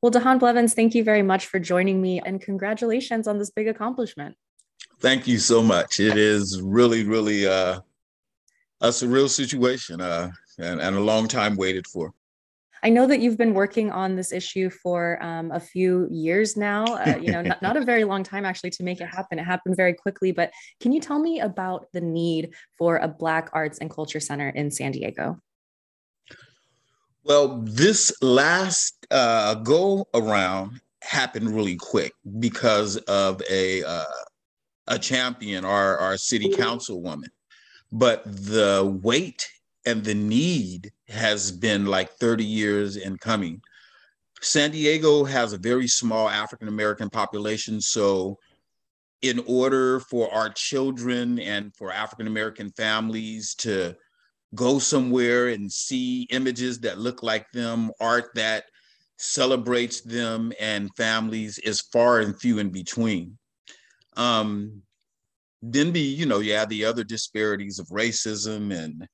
Well, Dajahn Blevins, thank you very much for joining me and congratulations on this big accomplishment. Thank you so much. It is really, really uh, a surreal situation uh, and, and a long time waited for. I know that you've been working on this issue for um, a few years now. Uh, you know, not, not a very long time actually to make it happen. It happened very quickly. But can you tell me about the need for a Black Arts and Culture Center in San Diego? Well, this last uh, go around happened really quick because of a uh, a champion, our our city councilwoman. But the weight and the need has been like 30 years in coming. San Diego has a very small African American population, so in order for our children and for African American families to go somewhere and see images that look like them, art that celebrates them and families is far and few in between. Um, then be, you know, yeah, the other disparities of racism and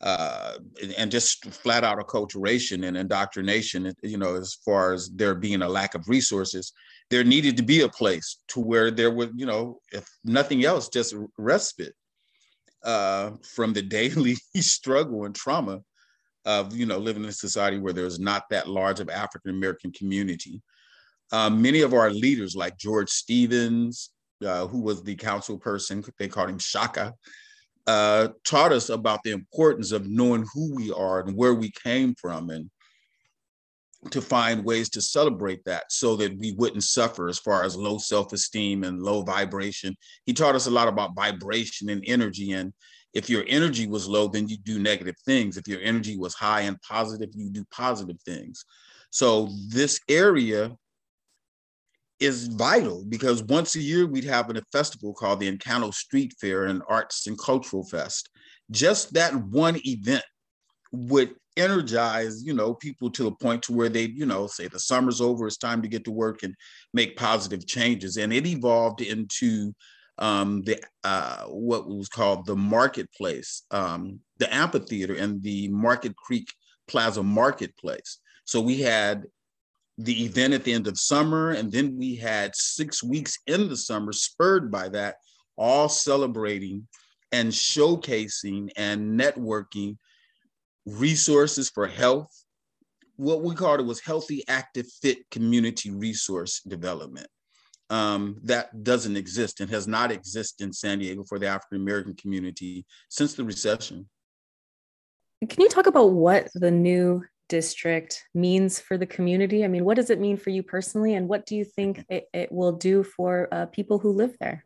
uh, and just flat out acculturation and indoctrination, you know, as far as there being a lack of resources, there needed to be a place to where there was, you know, if nothing else, just respite uh, from the daily struggle and trauma of you know living in a society where there's not that large of African American community. Um, many of our leaders, like George Stevens, uh, who was the council person, they called him Shaka, uh, taught us about the importance of knowing who we are and where we came from, and to find ways to celebrate that so that we wouldn't suffer as far as low self-esteem and low vibration. He taught us a lot about vibration and energy. And if your energy was low, then you do negative things. If your energy was high and positive, you do positive things. So this area is vital because once a year we'd have a festival called the Encanto Street Fair and Arts and Cultural Fest. Just that one event would energize you know people to a point to where they you know say the summer's over it's time to get to work and make positive changes. And it evolved into um, the uh, what was called the marketplace um, the amphitheater and the market creek plaza marketplace. So we had the event at the end of summer and then we had six weeks in the summer spurred by that all celebrating and showcasing and networking resources for health. What we called it was healthy, active, fit community resource development. Um, that doesn't exist and has not existed in San Diego for the African American community since the recession. Can you talk about what the new district means for the community? I mean, what does it mean for you personally, and what do you think it, it will do for uh, people who live there?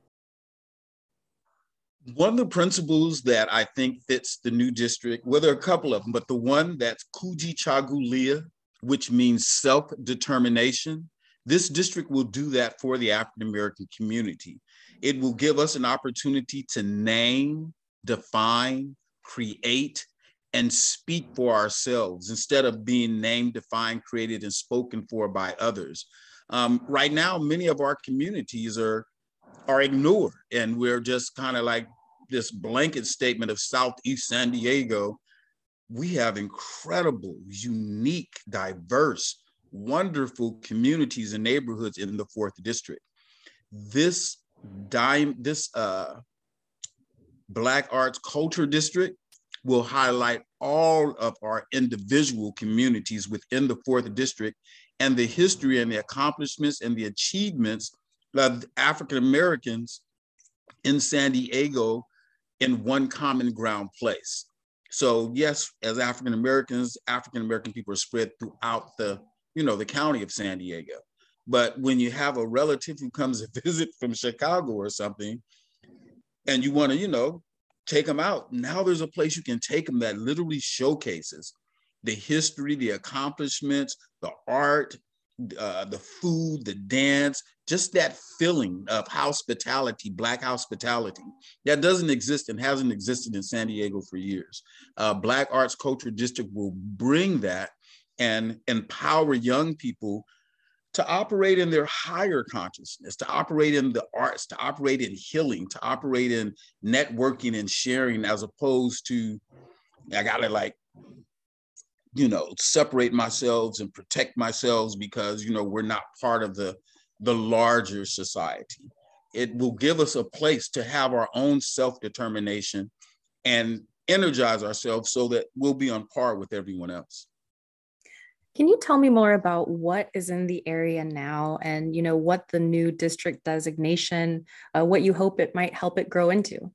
One of the principles that I think fits the new district, well, there are a couple of them, but the one that's Kujichagulia, which means self-determination, this district will do that for the African American community. It will give us an opportunity to name, define, create, and speak for ourselves instead of being named, defined, created, and spoken for by others. Um, right now, many of our communities are are ignored and we're just kind of like this blanket statement of Southeast San Diego, we have incredible, unique, diverse, wonderful communities and neighborhoods in the fourth district. This dime, this uh, Black Arts Culture District will highlight all of our individual communities within the fourth district and the history and the accomplishments and the achievements African Americans in San Diego in one common ground place. So yes, as African Americans, African American people are spread throughout the, you know, the county of San Diego. But when you have a relative who comes to visit from Chicago or something, and you want to, you know, take them out, now there's a place you can take them that literally showcases the history, the accomplishments, the art, uh, the food, the dance, just that feeling of hospitality, Black hospitality, that doesn't exist and hasn't existed in San Diego for years. Uh, Black Arts Culture District will bring that and empower young people to operate in their higher consciousness, to operate in the arts, to operate in healing, to operate in networking and sharing, as opposed to, I gotta like you know, separate myself and protect myself because, you know, we're not part of the, the larger society. It will give us a place to have our own self-determination and energize ourselves so that we'll be on par with everyone else. Can you tell me more about what is in the area now and you know what the new district designation, uh, what you hope it might help it grow into?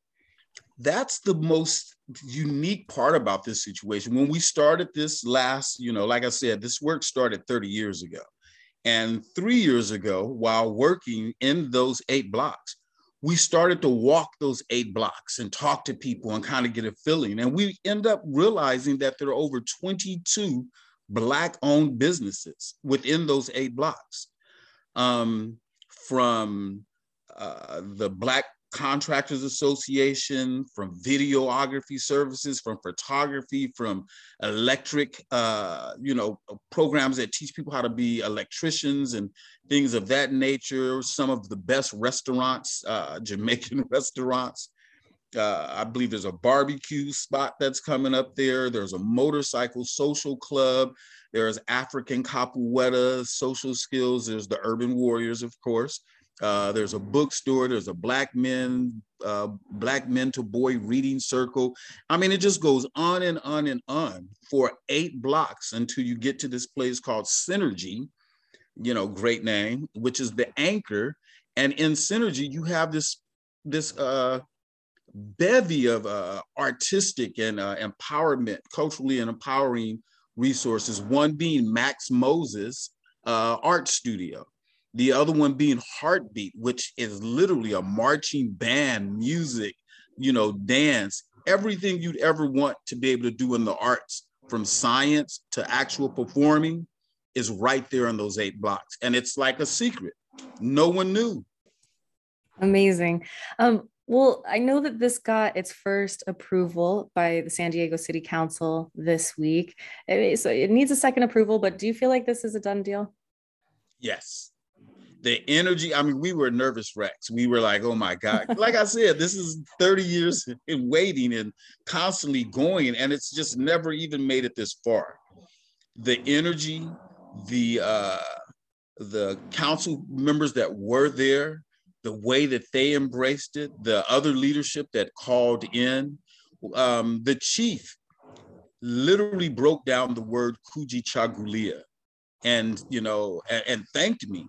That's the most unique part about this situation. When we started this last, you know, like I said, this work started 30 years ago. And three years ago, while working in those eight blocks, we started to walk those eight blocks and talk to people and kind of get a feeling. And we end up realizing that there are over 22 Black owned businesses within those eight blocks. Um, from uh, the Black Contractors Association, from videography services, from photography, from electric, uh, you know, programs that teach people how to be electricians and things of that nature. Some of the best restaurants, uh, Jamaican restaurants, uh, I believe there's a barbecue spot that's coming up there. There's a motorcycle social club. There's African capoeira, social skills. There's the Urban Warriors, of course. Uh, there's a bookstore. There's a Black men, uh, Black men to boy reading circle. I mean, it just goes on and on and on for eight blocks until you get to this place called Synergy. You know, great name, which is the anchor. And in Synergy, you have this this uh, bevy of uh, artistic and uh, empowerment, culturally and empowering resources. One being Max Moses uh, Art Studio, the other one being Heartbeat, which is literally a marching band, music, you know, dance, everything you'd ever want to be able to do in the arts, from science to actual performing, is right there in those eight blocks. And it's like a secret. No one knew. Amazing. Um, well, I know that this got its first approval by the San Diego City Council this week. so it needs a second approval, but do you feel like this is a done deal? Yes. The energy, I mean, we were nervous wrecks. We were like, oh my God. like I said, this is 30 years in waiting and constantly going, and it's just never even made it this far. The energy, the uh the council members that were there, the way that they embraced it, the other leadership that called in. Um, the chief literally broke down the word Kujichagulia and, you know, and, and thanked me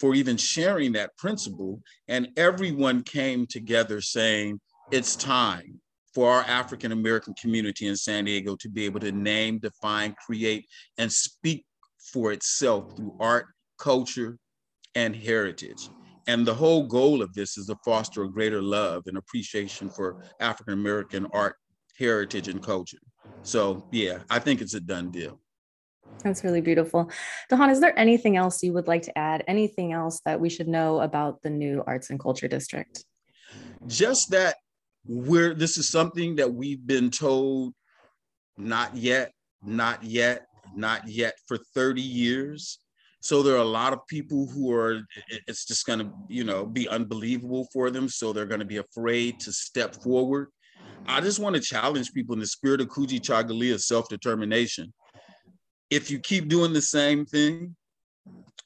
for even sharing that principle. And everyone came together saying, it's time for our African American community in San Diego to be able to name, define, create, and speak for itself through art, culture, and heritage. And the whole goal of this is to foster a greater love and appreciation for African American art, heritage, and culture. So, yeah, I think it's a done deal. That's really beautiful. Dajahn, is there anything else you would like to add? Anything else that we should know about the new Arts and Culture District? Just that we're this is something that we've been told not yet, not yet, not yet for 30 years. So there are a lot of people who are, it's just going to, you know, be unbelievable for them. So they're going to be afraid to step forward. I just want to challenge people in the spirit of Kujichagulia self-determination. If you keep doing the same thing,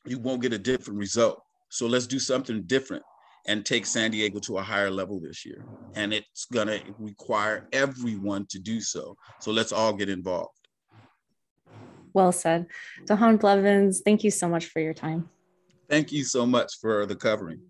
you won't get a different result. So let's do something different and take San Diego to a higher level this year. And it's going to require everyone to do so. So let's all get involved. Well said. Dajahn Blevins, thank you so much for your time. Thank you so much for the covering.